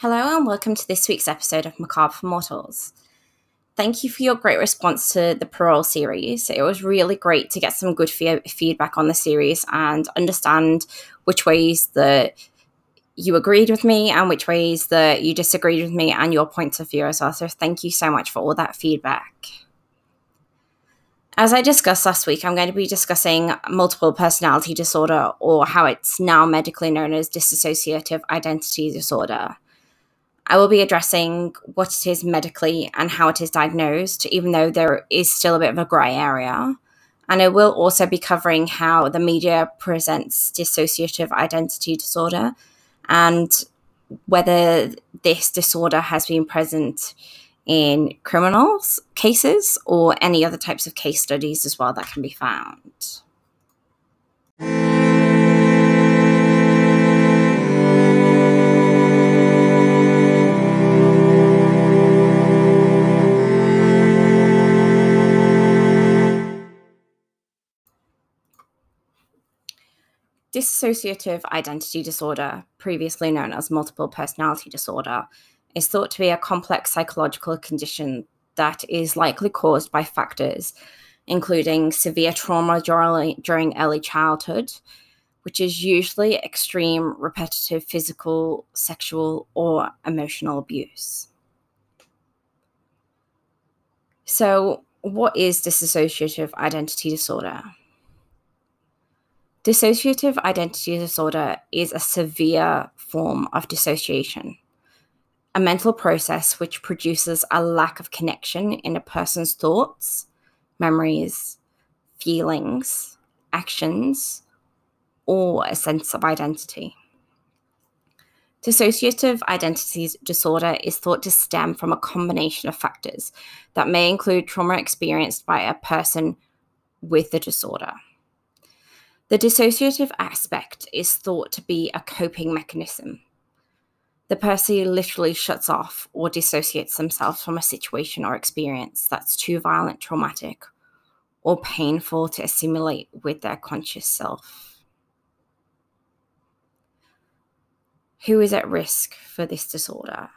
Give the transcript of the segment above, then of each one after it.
Hello, and welcome to this week's episode of Macabre for Mortals. Thank you for your great response to the Parole series. It was really great to get some good fe- feedback on the series and understand which ways that you agreed with me and which ways that you disagreed with me and your points of view as well. So, thank you so much for all that feedback. As I discussed last week, I'm going to be discussing multiple personality disorder, or how it's now medically known as dissociative identity disorder. I will be addressing what it is medically and how it is diagnosed, even though there is still a bit of a grey area. And I will also be covering how the media presents dissociative identity disorder and whether this disorder has been present in criminals cases or any other types of case studies as well that can be found. Dissociative identity disorder, previously known as multiple personality disorder, is thought to be a complex psychological condition that is likely caused by factors including severe trauma during early childhood, which is usually extreme, repetitive physical, sexual, or emotional abuse. So, what is dissociative identity disorder? Dissociative identity disorder is a severe form of dissociation, a mental process which produces a lack of connection in a person's thoughts, memories, feelings, actions, or a sense of identity. Dissociative identity disorder is thought to stem from a combination of factors that may include trauma experienced by a person with the disorder. The dissociative aspect is thought to be a coping mechanism. The person literally shuts off or dissociates themselves from a situation or experience that's too violent, traumatic, or painful to assimilate with their conscious self. Who is at risk for this disorder?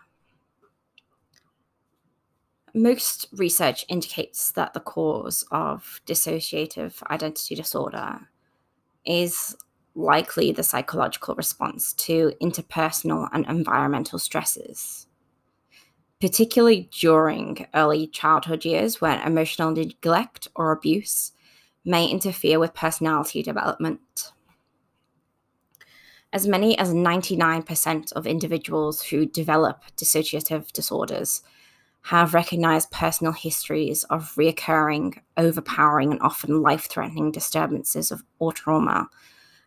Most research indicates that the cause of dissociative identity disorder is likely the psychological response to interpersonal and environmental stresses, particularly during early childhood years when emotional neglect or abuse may interfere with personality development. As many as 99% of individuals who develop dissociative disorders have recognized personal histories of reoccurring, overpowering, and often life threatening disturbances of, or trauma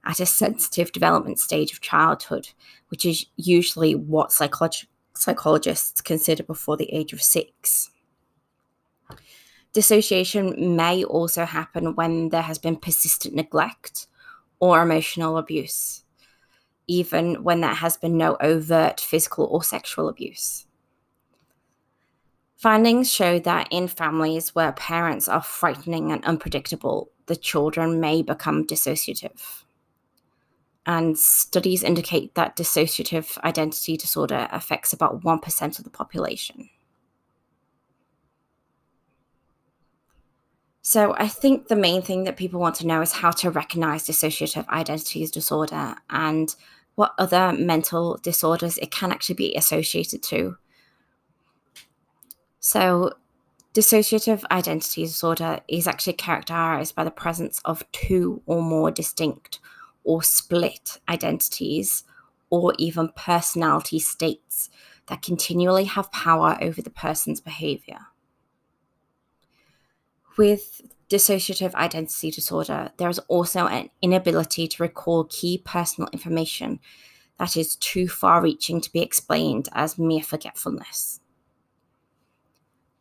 at a sensitive development stage of childhood, which is usually what psycholog- psychologists consider before the age of six. Dissociation may also happen when there has been persistent neglect or emotional abuse, even when there has been no overt physical or sexual abuse. Findings show that in families where parents are frightening and unpredictable, the children may become dissociative. And studies indicate that dissociative identity disorder affects about 1% of the population. So, I think the main thing that people want to know is how to recognize dissociative identity disorder and what other mental disorders it can actually be associated to so, dissociative identity disorder is actually characterized by the presence of two or more distinct or split identities or even personality states that continually have power over the person's behavior. With dissociative identity disorder, there is also an inability to recall key personal information that is too far reaching to be explained as mere forgetfulness.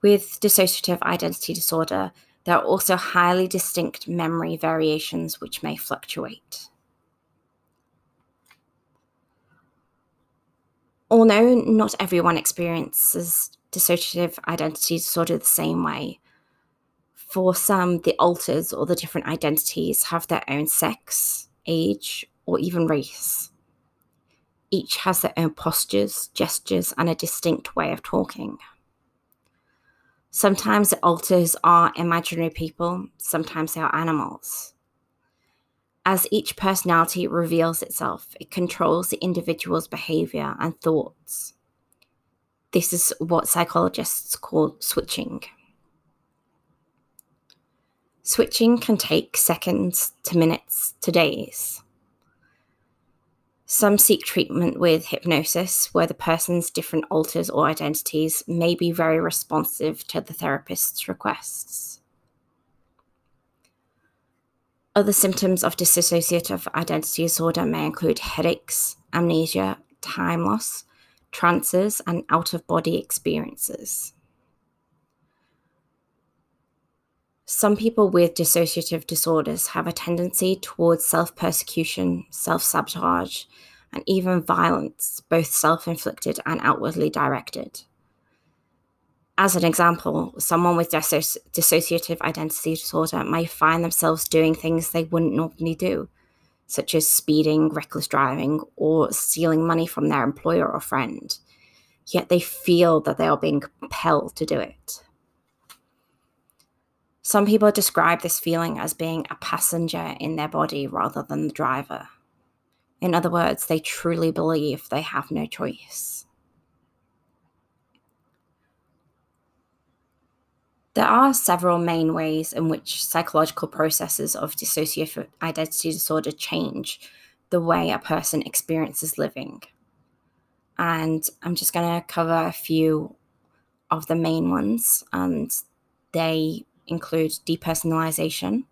With dissociative identity disorder, there are also highly distinct memory variations which may fluctuate. Although not everyone experiences dissociative identity disorder the same way, for some, the alters or the different identities have their own sex, age, or even race. Each has their own postures, gestures, and a distinct way of talking. Sometimes the alters are imaginary people, sometimes they are animals. As each personality reveals itself, it controls the individual's behavior and thoughts. This is what psychologists call switching. Switching can take seconds to minutes to days. Some seek treatment with hypnosis, where the person's different alters or identities may be very responsive to the therapist's requests. Other symptoms of dissociative identity disorder may include headaches, amnesia, time loss, trances, and out of body experiences. Some people with dissociative disorders have a tendency towards self persecution, self sabotage, and even violence, both self inflicted and outwardly directed. As an example, someone with dissoci- dissociative identity disorder might find themselves doing things they wouldn't normally do, such as speeding, reckless driving, or stealing money from their employer or friend. Yet they feel that they are being compelled to do it. Some people describe this feeling as being a passenger in their body rather than the driver. In other words, they truly believe they have no choice. There are several main ways in which psychological processes of dissociative identity disorder change the way a person experiences living. And I'm just going to cover a few of the main ones, and they include depersonalization.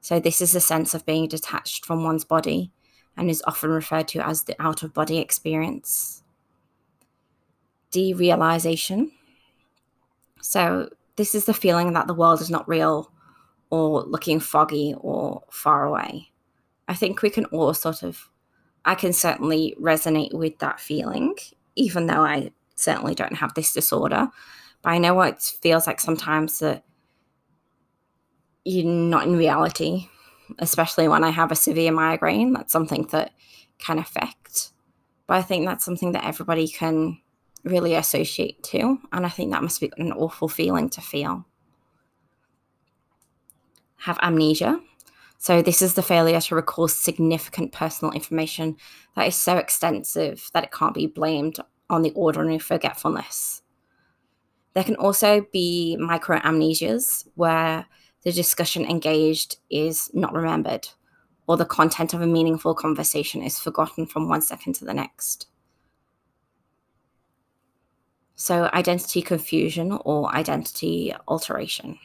So, this is a sense of being detached from one's body and is often referred to as the out of body experience. Derealization. So, this is the feeling that the world is not real or looking foggy or far away. I think we can all sort of, I can certainly resonate with that feeling, even though I certainly don't have this disorder. But I know what it feels like sometimes that not in reality, especially when I have a severe migraine. That's something that can affect. But I think that's something that everybody can really associate to. And I think that must be an awful feeling to feel. Have amnesia. So, this is the failure to recall significant personal information that is so extensive that it can't be blamed on the ordinary forgetfulness. There can also be microamnesias, where the discussion engaged is not remembered, or the content of a meaningful conversation is forgotten from one second to the next. So, identity confusion or identity alteration.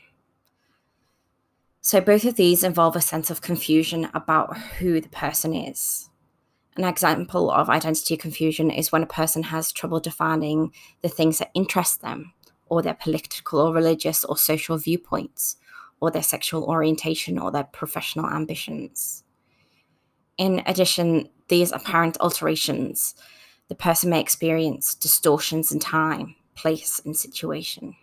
So, both of these involve a sense of confusion about who the person is. An example of identity confusion is when a person has trouble defining the things that interest them, or their political or religious or social viewpoints, or their sexual orientation or their professional ambitions. In addition, these apparent alterations the person may experience distortions in time, place, and situation.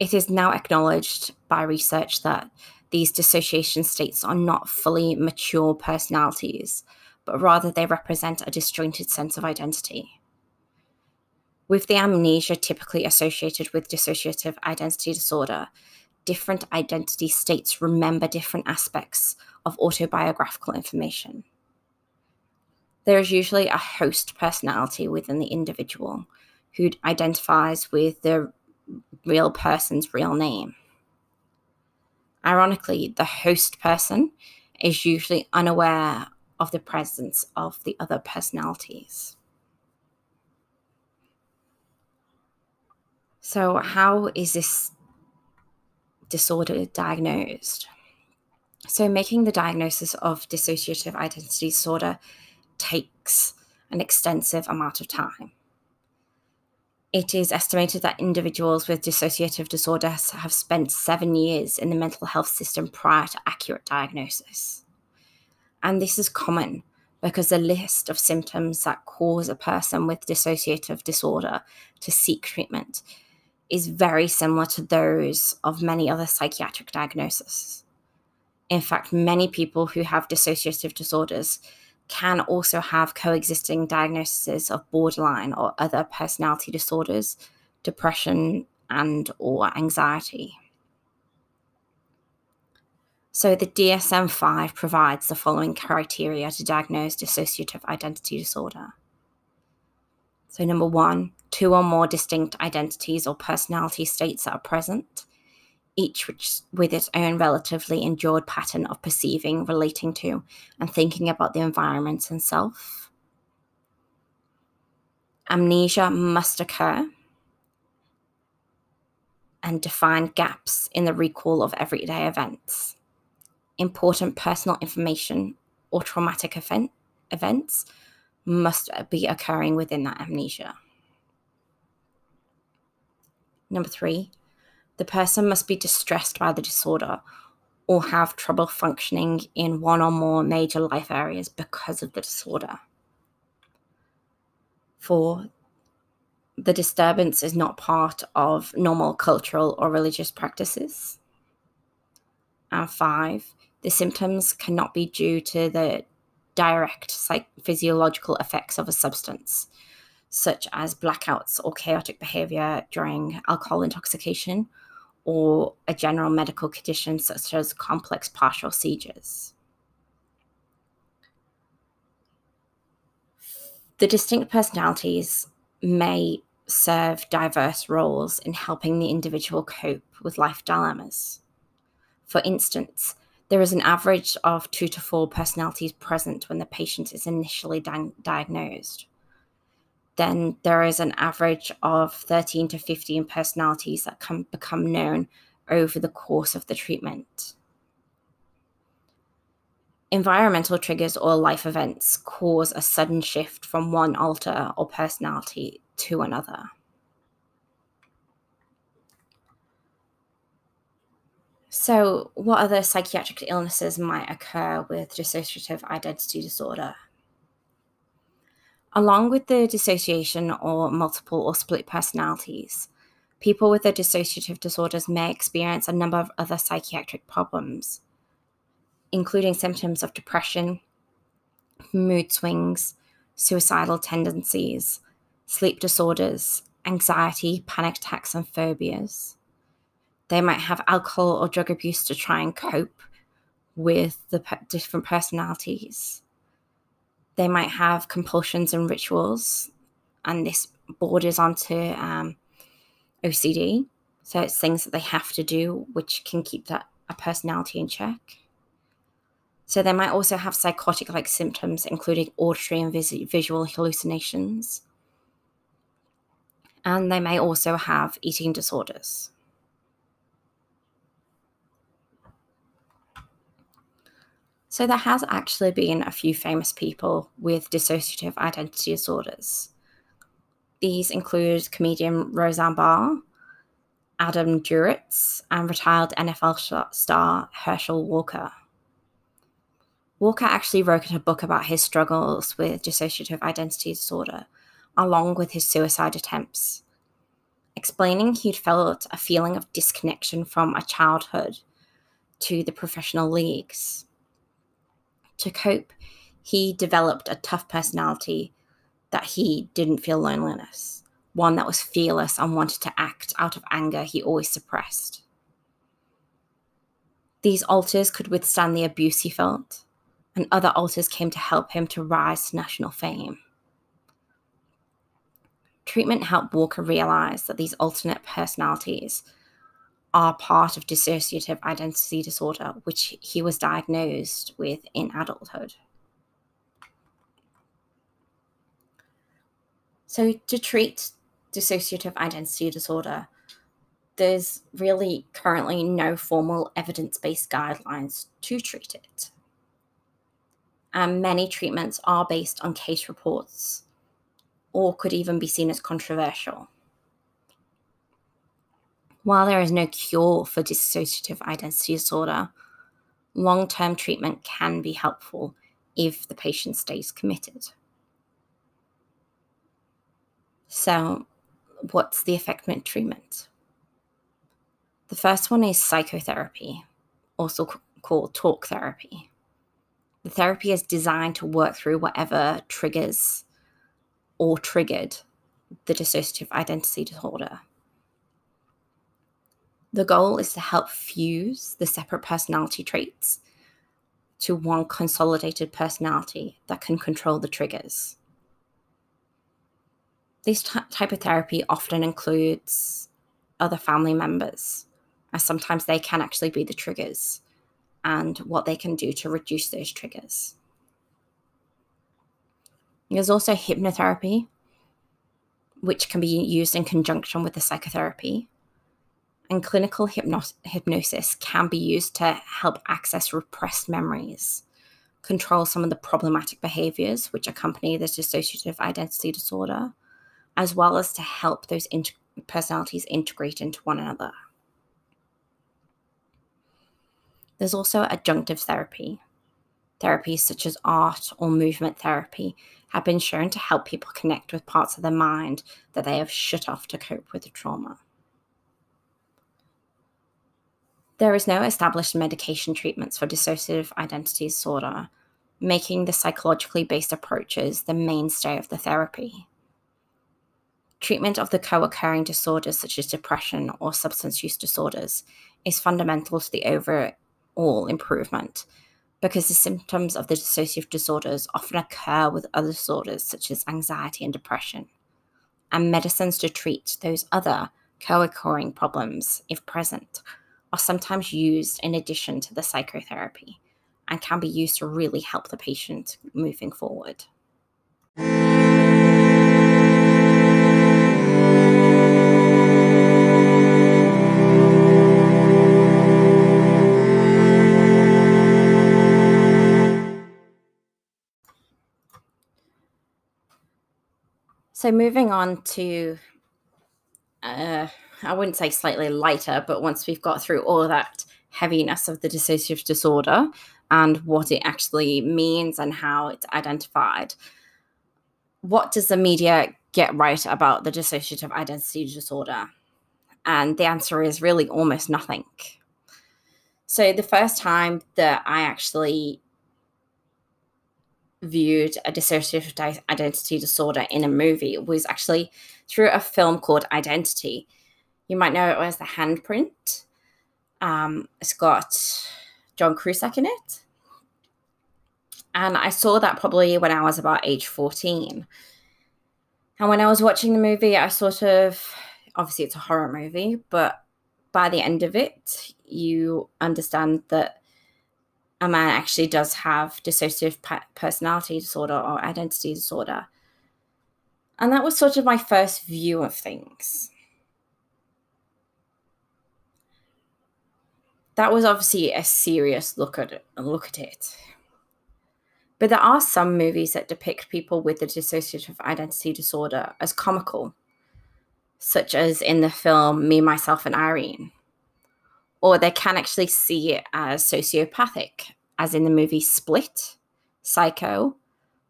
It is now acknowledged by research that these dissociation states are not fully mature personalities, but rather they represent a disjointed sense of identity. With the amnesia typically associated with dissociative identity disorder, different identity states remember different aspects of autobiographical information there is usually a host personality within the individual who identifies with the real person's real name. Ironically, the host person is usually unaware of the presence of the other personalities. So, how is this disorder diagnosed? So, making the diagnosis of dissociative identity disorder takes an extensive amount of time. It is estimated that individuals with dissociative disorders have spent seven years in the mental health system prior to accurate diagnosis. And this is common because the list of symptoms that cause a person with dissociative disorder to seek treatment is very similar to those of many other psychiatric diagnoses. In fact, many people who have dissociative disorders can also have coexisting diagnoses of borderline or other personality disorders, depression, and or anxiety. So the DSM-5 provides the following criteria to diagnose dissociative identity disorder. So number 1, two or more distinct identities or personality states that are present, each which, with its own relatively endured pattern of perceiving, relating to, and thinking about the environment and self. Amnesia must occur and define gaps in the recall of everyday events. Important personal information or traumatic event, events must be occurring within that amnesia. Number three, the person must be distressed by the disorder or have trouble functioning in one or more major life areas because of the disorder. Four, the disturbance is not part of normal cultural or religious practices. And five, the symptoms cannot be due to the direct psych- physiological effects of a substance, such as blackouts or chaotic behavior during alcohol intoxication, or a general medical condition such as complex partial seizures. The distinct personalities may serve diverse roles in helping the individual cope with life dilemmas. For instance, there is an average of two to four personalities present when the patient is initially di- diagnosed. Then there is an average of 13 to 15 personalities that can become known over the course of the treatment. Environmental triggers or life events cause a sudden shift from one alter or personality to another. So, what other psychiatric illnesses might occur with dissociative identity disorder? Along with the dissociation or multiple or split personalities, people with the dissociative disorders may experience a number of other psychiatric problems, including symptoms of depression, mood swings, suicidal tendencies, sleep disorders, anxiety, panic attacks, and phobias. They might have alcohol or drug abuse to try and cope with the different personalities. They might have compulsions and rituals, and this borders onto um, OCD. So it's things that they have to do, which can keep that a personality in check. So they might also have psychotic like symptoms, including auditory and vis- visual hallucinations. And they may also have eating disorders. So, there has actually been a few famous people with dissociative identity disorders. These include comedian Roseanne Barr, Adam Duritz, and retired NFL star Herschel Walker. Walker actually wrote a book about his struggles with dissociative identity disorder, along with his suicide attempts, explaining he'd felt a feeling of disconnection from a childhood to the professional leagues to cope, he developed a tough personality that he didn't feel loneliness, one that was fearless and wanted to act out of anger he always suppressed. These alters could withstand the abuse he felt, and other alters came to help him to rise to national fame. Treatment helped Walker realize that these alternate personalities are part of dissociative identity disorder, which he was diagnosed with in adulthood. So, to treat dissociative identity disorder, there's really currently no formal evidence based guidelines to treat it. And many treatments are based on case reports or could even be seen as controversial. While there is no cure for dissociative identity disorder, long term treatment can be helpful if the patient stays committed. So, what's the effective treatment? The first one is psychotherapy, also called talk therapy. The therapy is designed to work through whatever triggers or triggered the dissociative identity disorder. The goal is to help fuse the separate personality traits to one consolidated personality that can control the triggers. This t- type of therapy often includes other family members, as sometimes they can actually be the triggers and what they can do to reduce those triggers. There's also hypnotherapy, which can be used in conjunction with the psychotherapy. And clinical hypno- hypnosis can be used to help access repressed memories, control some of the problematic behaviors which accompany this dissociative identity disorder, as well as to help those inter- personalities integrate into one another. There's also adjunctive therapy. Therapies such as art or movement therapy have been shown to help people connect with parts of their mind that they have shut off to cope with the trauma. There is no established medication treatments for dissociative identity disorder, making the psychologically based approaches the mainstay of the therapy. Treatment of the co occurring disorders such as depression or substance use disorders is fundamental to the overall improvement because the symptoms of the dissociative disorders often occur with other disorders such as anxiety and depression. And medicines to treat those other co occurring problems, if present, are sometimes used in addition to the psychotherapy and can be used to really help the patient moving forward. So moving on to, uh, I wouldn't say slightly lighter, but once we've got through all that heaviness of the dissociative disorder and what it actually means and how it's identified, what does the media get right about the dissociative identity disorder? And the answer is really almost nothing. So the first time that I actually viewed a dissociative identity disorder in a movie was actually through a film called Identity. You might know it as The Handprint. Um, it's got John Cusack in it. And I saw that probably when I was about age 14. And when I was watching the movie, I sort of, obviously, it's a horror movie, but by the end of it, you understand that a man actually does have dissociative personality disorder or identity disorder. And that was sort of my first view of things. That was obviously a serious look at it, look at it. But there are some movies that depict people with the dissociative identity disorder as comical, such as in the film Me, Myself, and Irene or they can actually see it as sociopathic, as in the movie Split, Psycho,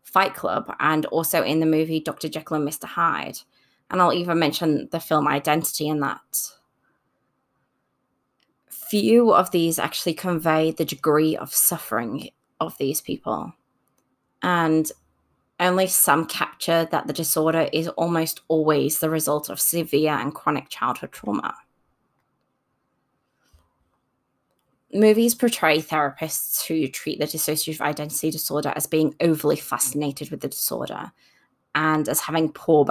Fight Club, and also in the movie Dr. Jekyll and Mr. Hyde. And I'll even mention the film Identity in that. Few of these actually convey the degree of suffering of these people. And only some capture that the disorder is almost always the result of severe and chronic childhood trauma. movies portray therapists who treat the dissociative identity disorder as being overly fascinated with the disorder and as having poor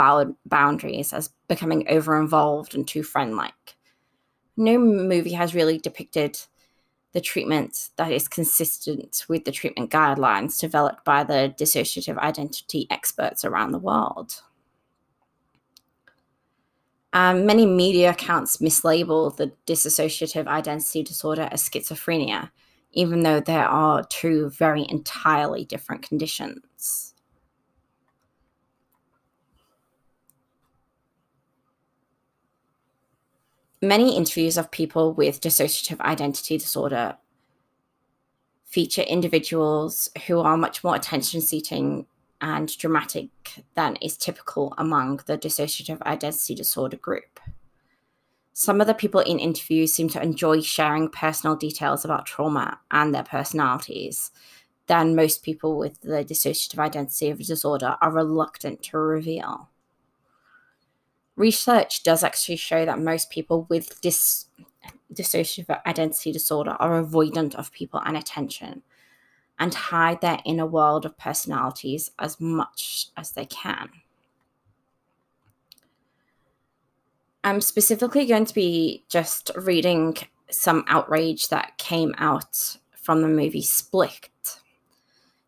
boundaries, as becoming over involved and too friend like. No movie has really depicted the treatment that is consistent with the treatment guidelines developed by the dissociative identity experts around the world. Um, many media accounts mislabel the dissociative identity disorder as schizophrenia, even though there are two very entirely different conditions. Many interviews of people with dissociative identity disorder feature individuals who are much more attention seeking and dramatic than is typical among the dissociative identity disorder group. Some of the people in interviews seem to enjoy sharing personal details about trauma and their personalities, than most people with the dissociative identity disorder are reluctant to reveal. Research does actually show that most people with dis- dissociative identity disorder are avoidant of people and attention and hide their inner world of personalities as much as they can. I'm specifically going to be just reading some outrage that came out from the movie Split.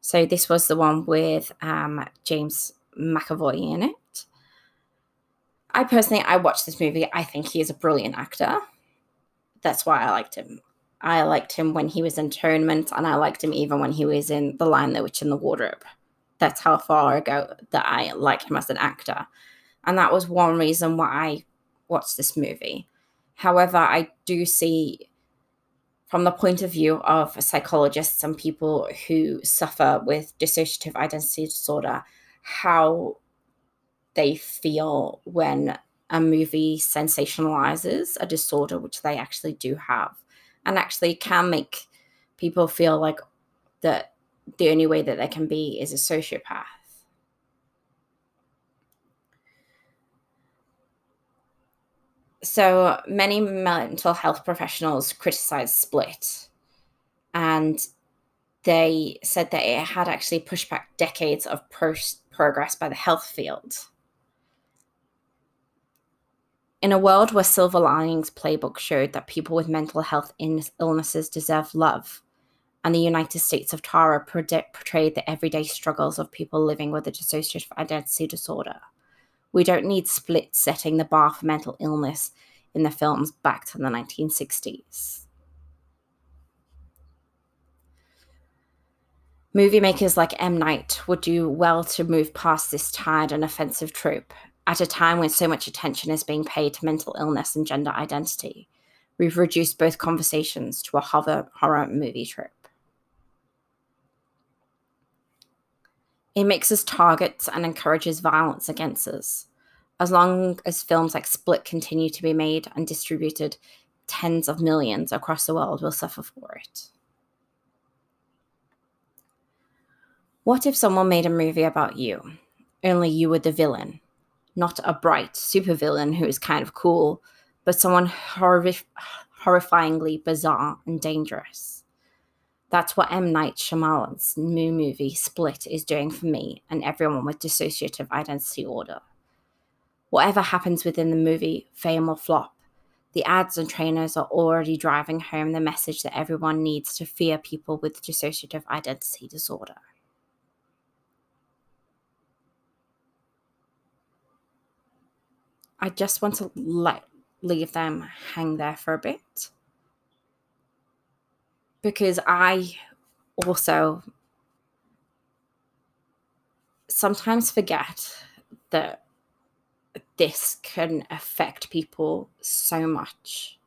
So this was the one with um, James McAvoy in it. I personally, I watched this movie. I think he is a brilliant actor. That's why I liked him. I liked him when he was in Atonement, and I liked him even when he was in The Lion, the Witch, and the Wardrobe. That's how far ago that I like him as an actor. And that was one reason why I watched this movie. However, I do see from the point of view of psychologists and people who suffer with dissociative identity disorder, how they feel when a movie sensationalizes a disorder, which they actually do have, and actually can make people feel like that the only way that they can be is a sociopath. so many mental health professionals criticized Split, and they said that it had actually pushed back decades of pro- progress by the health field. In a world where Silver Linings Playbook showed that people with mental health illnesses deserve love, and the United States of Tara portrayed the everyday struggles of people living with a dissociative identity disorder we don't need split setting the bar for mental illness in the films back to the 1960s. Movie makers like M. Night would do well to move past this tired and offensive trope at a time when so much attention is being paid to mental illness and gender identity. We've reduced both conversations to a horror, horror movie trope. It makes us targets and encourages violence against us. As long as films like Split continue to be made and distributed, tens of millions across the world will suffer for it. What if someone made a movie about you? Only you were the villain, not a bright supervillain who is kind of cool, but someone horrif- horrifyingly bizarre and dangerous. That's what M. Night Shyamalan's new movie Split is doing for me and everyone with dissociative identity order. Whatever happens within the movie, fame or flop, the ads and trainers are already driving home the message that everyone needs to fear people with dissociative identity disorder. I just want to let leave them hang there for a bit because I also sometimes forget that this can affect people so much.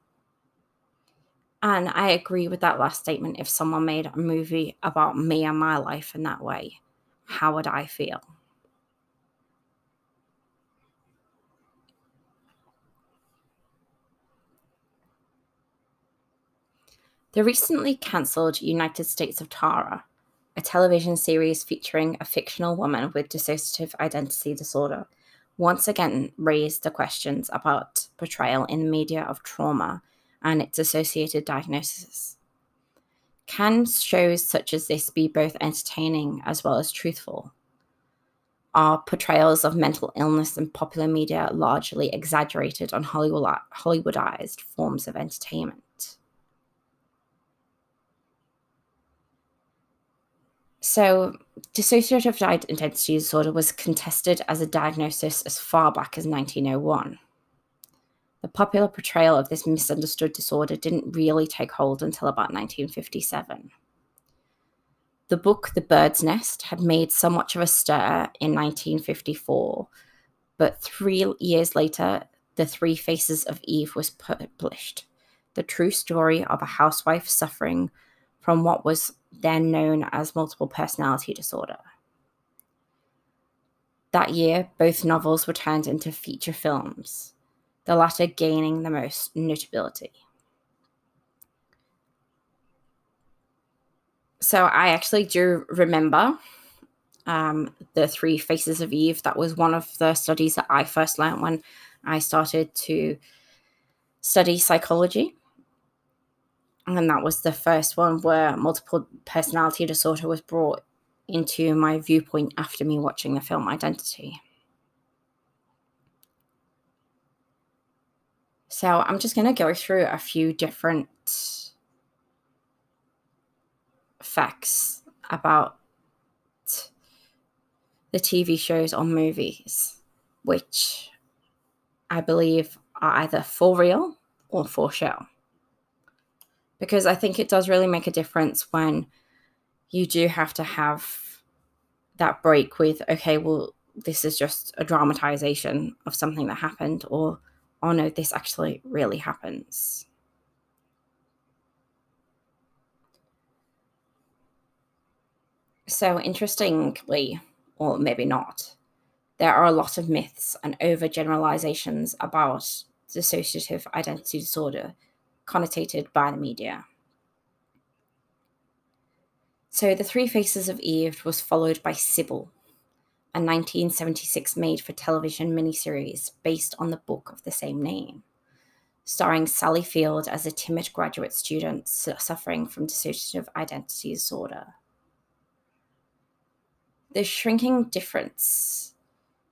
And I agree with that last statement. If someone made a movie about me and my life in that way, how would I feel? The recently cancelled United States of Tara, a television series featuring a fictional woman with dissociative identity disorder, once again raised the questions about portrayal in media of trauma and its associated diagnosis. Can shows such as this be both entertaining as well as truthful? Are portrayals of mental illness in popular media largely exaggerated on Hollywoodized forms of entertainment? So, dissociative identity disorder was contested as a diagnosis as far back as 1901. The popular portrayal of this misunderstood disorder didn't really take hold until about 1957. The book The Bird's Nest had made so much of a stir in 1954, but three years later, The Three Faces of Eve was published, the true story of a housewife suffering from what was then known as multiple personality disorder. That year, both novels were turned into feature films, the latter gaining the most notability. So I actually do remember um, the three faces of Eve. That was one of the studies that I first learned when I started to study psychology. And that was the first one where multiple personality disorder was brought into my viewpoint after me watching the film Identity. So I'm just going to go through a few different facts about the TV shows or movies, which I believe are either for real or for show. Because I think it does really make a difference when you do have to have that break with, okay, well, this is just a dramatization of something that happened, or, oh no, this actually really happens. So, interestingly, or maybe not, there are a lot of myths and overgeneralizations about dissociative identity disorder connotated by the media. So, The Three Faces of Eve was followed by Sybil, a 1976 made for television miniseries based on the book of the same name, starring Sally Field as a timid graduate student suffering from dissociative identity disorder the shrinking difference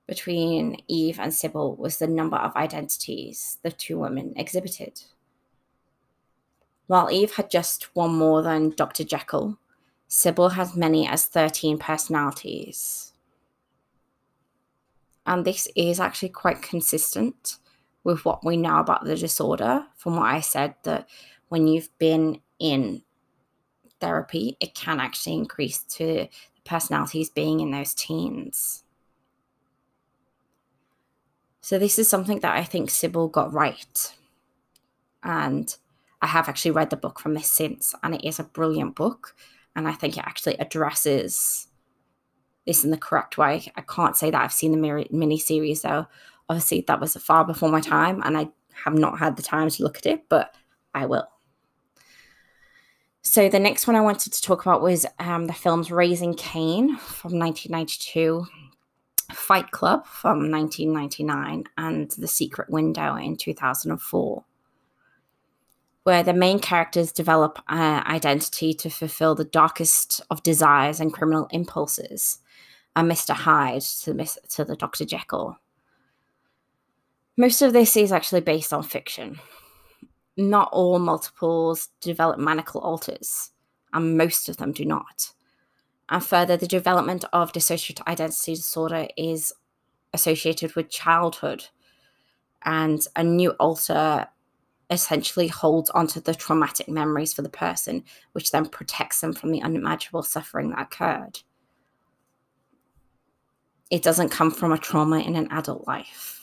between Eve and Sybil was the number of identities the two women exhibited. While Eve had just one more than Dr. Jekyll, Sybil has many as 13 personalities. And this is actually quite consistent with what we know about the disorder, from what I said, that when you've been in therapy, it can actually increase to personalities being in those teens. So, this is something that I think Sybil got right. And I have actually read the book from this since, and it is a brilliant book. And I think it actually addresses this in the correct way. I can't say that I've seen the mini series, though. Obviously, that was far before my time, and I have not had the time to look at it, but I will. So the next one I wanted to talk about was um, the films Raising Cain from 1992, Fight Club from 1999, and The Secret Window in 2004, where the main characters develop an identity to fulfill the darkest of desires and criminal impulses, and Mr. Hyde to, to the Dr. Jekyll. Most of this is actually based on fiction not all multiples develop maniacal alters, and most of them do not. And further, the development of dissociative identity disorder is associated with childhood, and a new alter essentially holds onto the traumatic memories for the person, which then protects them from the unimaginable suffering that occurred. It doesn't come from a trauma in an adult life.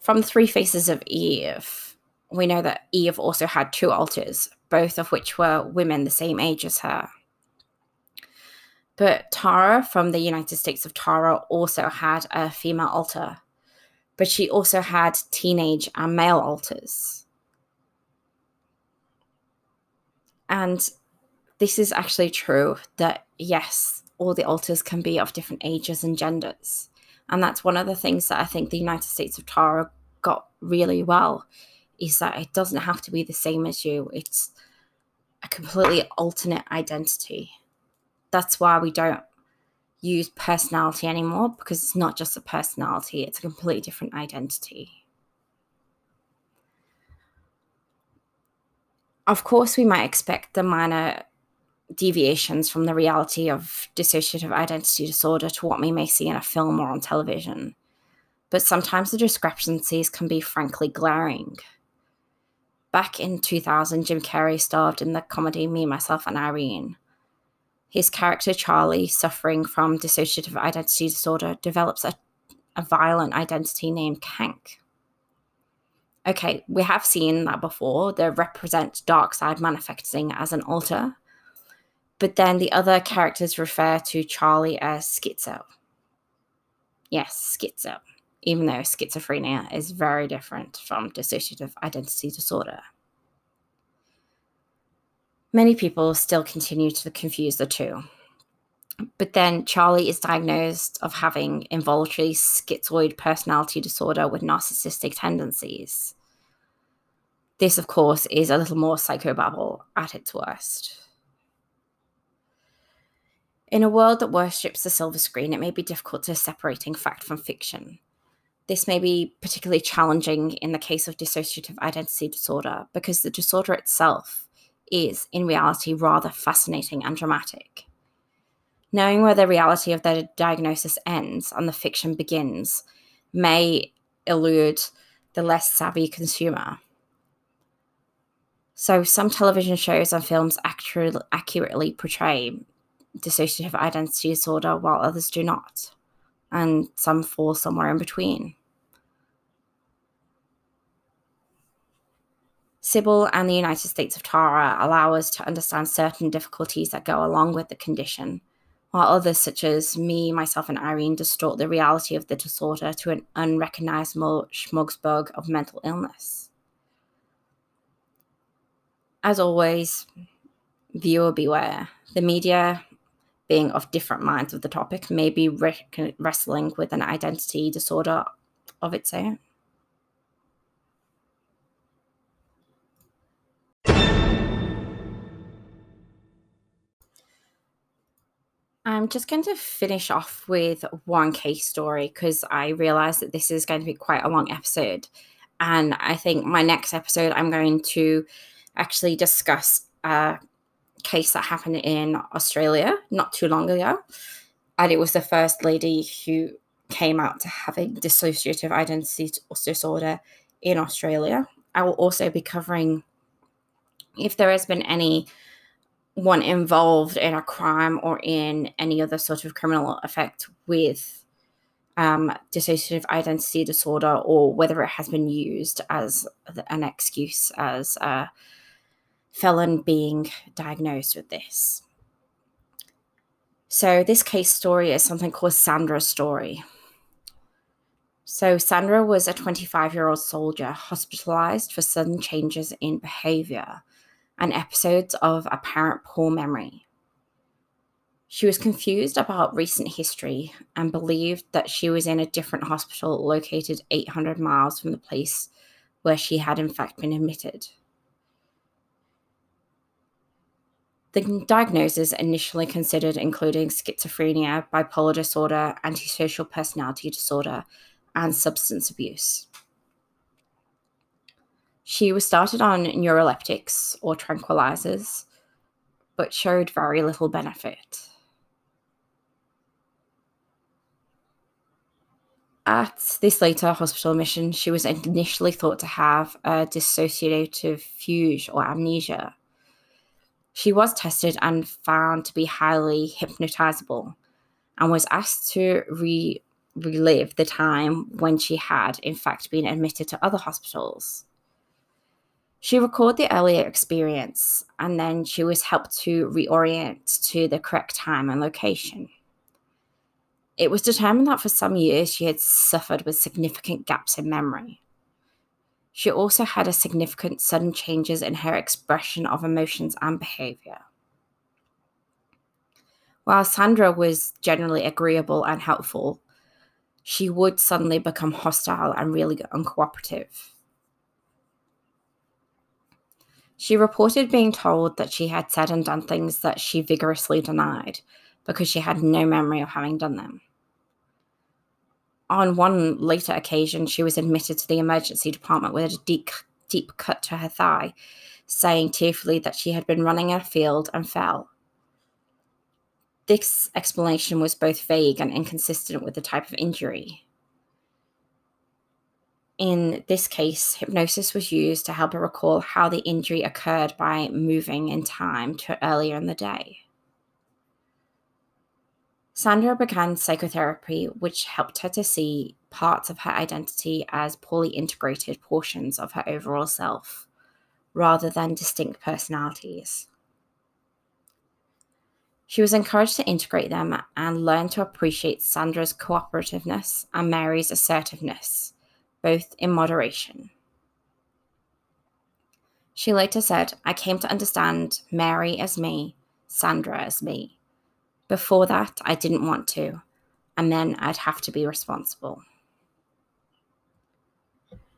From the three faces of Eve, we know that Eve also had two alters, both of which were women the same age as her. But Tara from the United States of Tara also had a female alter, but she also had teenage and male alters. And this is actually true that yes, all the alters can be of different ages and genders. And that's one of the things that I think the United States of Tara got really well is that it doesn't have to be the same as you. It's a completely alternate identity. That's why we don't use personality anymore because it's not just a personality, it's a completely different identity. Of course, we might expect the minor deviations from the reality of dissociative identity disorder to what we may see in a film or on television, but sometimes the discrepancies can be frankly glaring. Back in 2000, Jim Carrey starred in the comedy Me, Myself, and Irene. His character Charlie, suffering from dissociative identity disorder, develops a, a violent identity named Hank. Okay, we have seen that before. They represent dark side manifesting as an alter, but then the other characters refer to Charlie as schizo. Yes, schizo. even though schizophrenia is very different from dissociative identity disorder. Many people still continue to confuse the two. But then Charlie is diagnosed of having involuntary schizoid personality disorder with narcissistic tendencies. This, of course, is a little more psychobabble at its worst. In a world that worships the silver screen, it may be difficult to separating fact from fiction. This may be particularly challenging in the case of dissociative identity disorder because the disorder itself is, in reality, rather fascinating and dramatic. Knowing where the reality of the diagnosis ends and the fiction begins may elude the less savvy consumer. So, some television shows and films accurately portray dissociative identity disorder while others do not, and some fall somewhere in between. Sybil and the United States of Tara allow us to understand certain difficulties that go along with the condition while others, such as me, myself, and Irene, distort the reality of the disorder to an unrecognizable schmugsbug of mental illness. As always, viewer beware. The media, being of different minds of the topic, may be re- wrestling with an identity disorder of its own. I'm just going to finish off with one case story because I realize that this is going to be quite a long episode. And I think my next episode, I'm going to actually discuss a case that happened in Australia not too long ago. And it was the first lady who came out to having dissociative identity disorder in Australia. I will also be covering if there has been any one involved in a crime or in any other sort of criminal effect with um, dissociative identity disorder or whether it has been used as an excuse as a felon being diagnosed with this. So, this case story is something called Sandra's story. So, Sandra was a 25 year old soldier hospitalized for sudden changes in behavior and episodes of apparent poor memory. She was confused about recent history and believed that she was in a different hospital located 800 miles from the place where she had in fact been admitted. The diagnoses initially considered including schizophrenia, bipolar disorder, antisocial personality disorder, and substance abuse. She was started on neuroleptics or tranquilizers, but showed very little benefit. At this later hospital admission, she was initially thought to have a dissociative fugue or amnesia. She was tested and found to be highly hypnotizable and was asked to re- relive the time when she had, in fact, been admitted to other hospitals. She recalled the earlier experience and then she was helped to reorient to the correct time and location. It was determined that for some years she had suffered with significant gaps in memory. She also had a significant sudden changes in her expression of emotions and behavior. While Sandra was generally agreeable and helpful, she would suddenly become hostile and really uncooperative. She reported being told that she had said and done things that she vigorously denied because she had no memory of having done them. On one later occasion, she was admitted to the emergency department with a deep, deep cut to her thigh, saying tearfully that she had been running in a field and fell. This explanation was both vague and inconsistent with the type of injury. In this case, hypnosis was used to help her recall how the injury occurred by moving in time to earlier in the day. Sandra began psychotherapy, which helped her to see parts of her identity as poorly integrated portions of her overall self, rather than distinct personalities. She was encouraged to integrate them and learn to appreciate Sandra's cooperativeness and Mary's assertiveness, both in moderation. She later said, I came to understand Mary as me, Sandra as me. Before that, I didn't want to, and then I'd have to be responsible.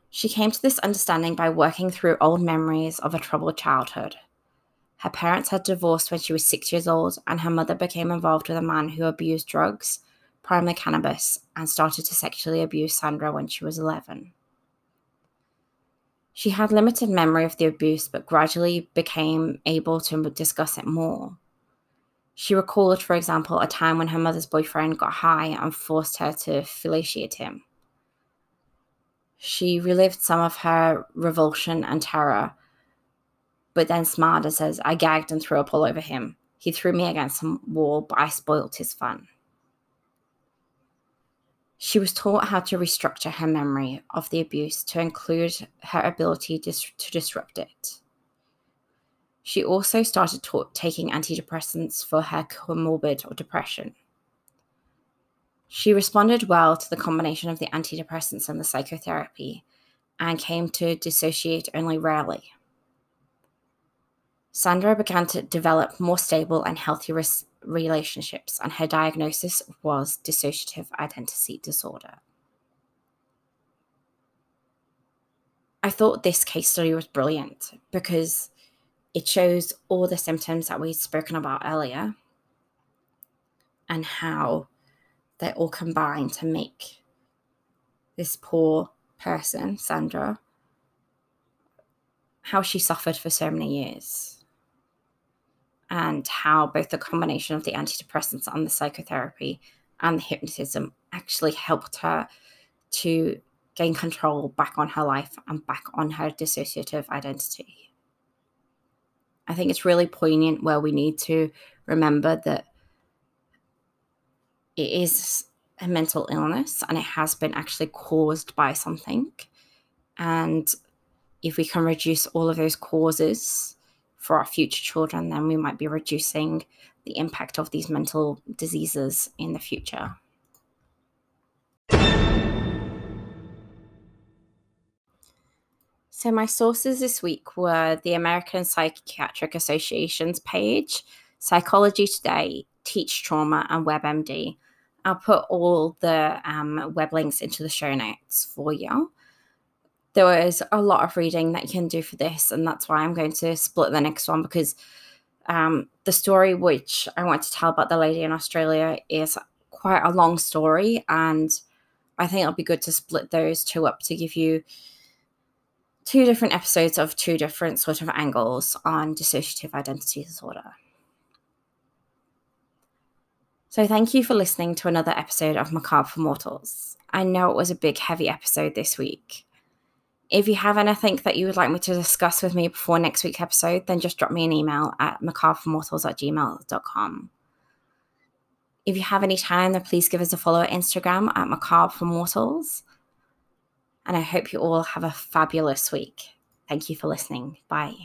She came to this understanding by working through old memories of a troubled childhood. Her parents had divorced when she was six years old, and her mother became involved with a man who abused drugs, primarily cannabis, and started to sexually abuse Sandra when she was 11. She had limited memory of the abuse, but gradually became able to discuss it more. She recalled, for example, a time when her mother's boyfriend got high and forced her to felicitate him. She relived some of her revulsion and terror, but then smiled and says, I gagged and threw up all over him. He threw me against some wall, but I spoilt his fun. She was taught how to restructure her memory of the abuse to include her ability dis- to disrupt it. She also started ta- taking antidepressants for her comorbid or depression. She responded well to the combination of the antidepressants and the psychotherapy and came to dissociate only rarely. Sandra began to develop more stable and healthy res- relationships, and her diagnosis was dissociative identity disorder. I thought this case study was brilliant because it shows all the symptoms that we'd spoken about earlier and how they all combine to make this poor person, Sandra, how she suffered for so many years and how both the combination of the antidepressants and the psychotherapy and the hypnotism actually helped her to gain control back on her life and back on her dissociative identity. I think it's really poignant where we need to remember that it is a mental illness and it has been actually caused by something. And if we can reduce all of those causes, for our future children, then we might be reducing the impact of these mental diseases in the future. So, my sources this week were the American Psychiatric Association's page, Psychology Today, Teach Trauma, and WebMD. I'll put all the um, web links into the show notes for you there is a lot of reading that you can do for this, and that's why I'm going to split the next one because um, the story which I want to tell about the lady in Australia is quite a long story, and I think it'll be good to split those two up to give you two different episodes of two different sort of angles on dissociative identity disorder. So, thank you for listening to another episode of Macabre for Mortals. I know it was a big, heavy episode this week. If you have anything that you would like me to discuss with me before next week's episode, then just drop me an email at macabreformortals at gmail.com. If you have any time, then please give us a follow at Instagram at macabreformortals. And I hope you all have a fabulous week. Thank you for listening. Bye.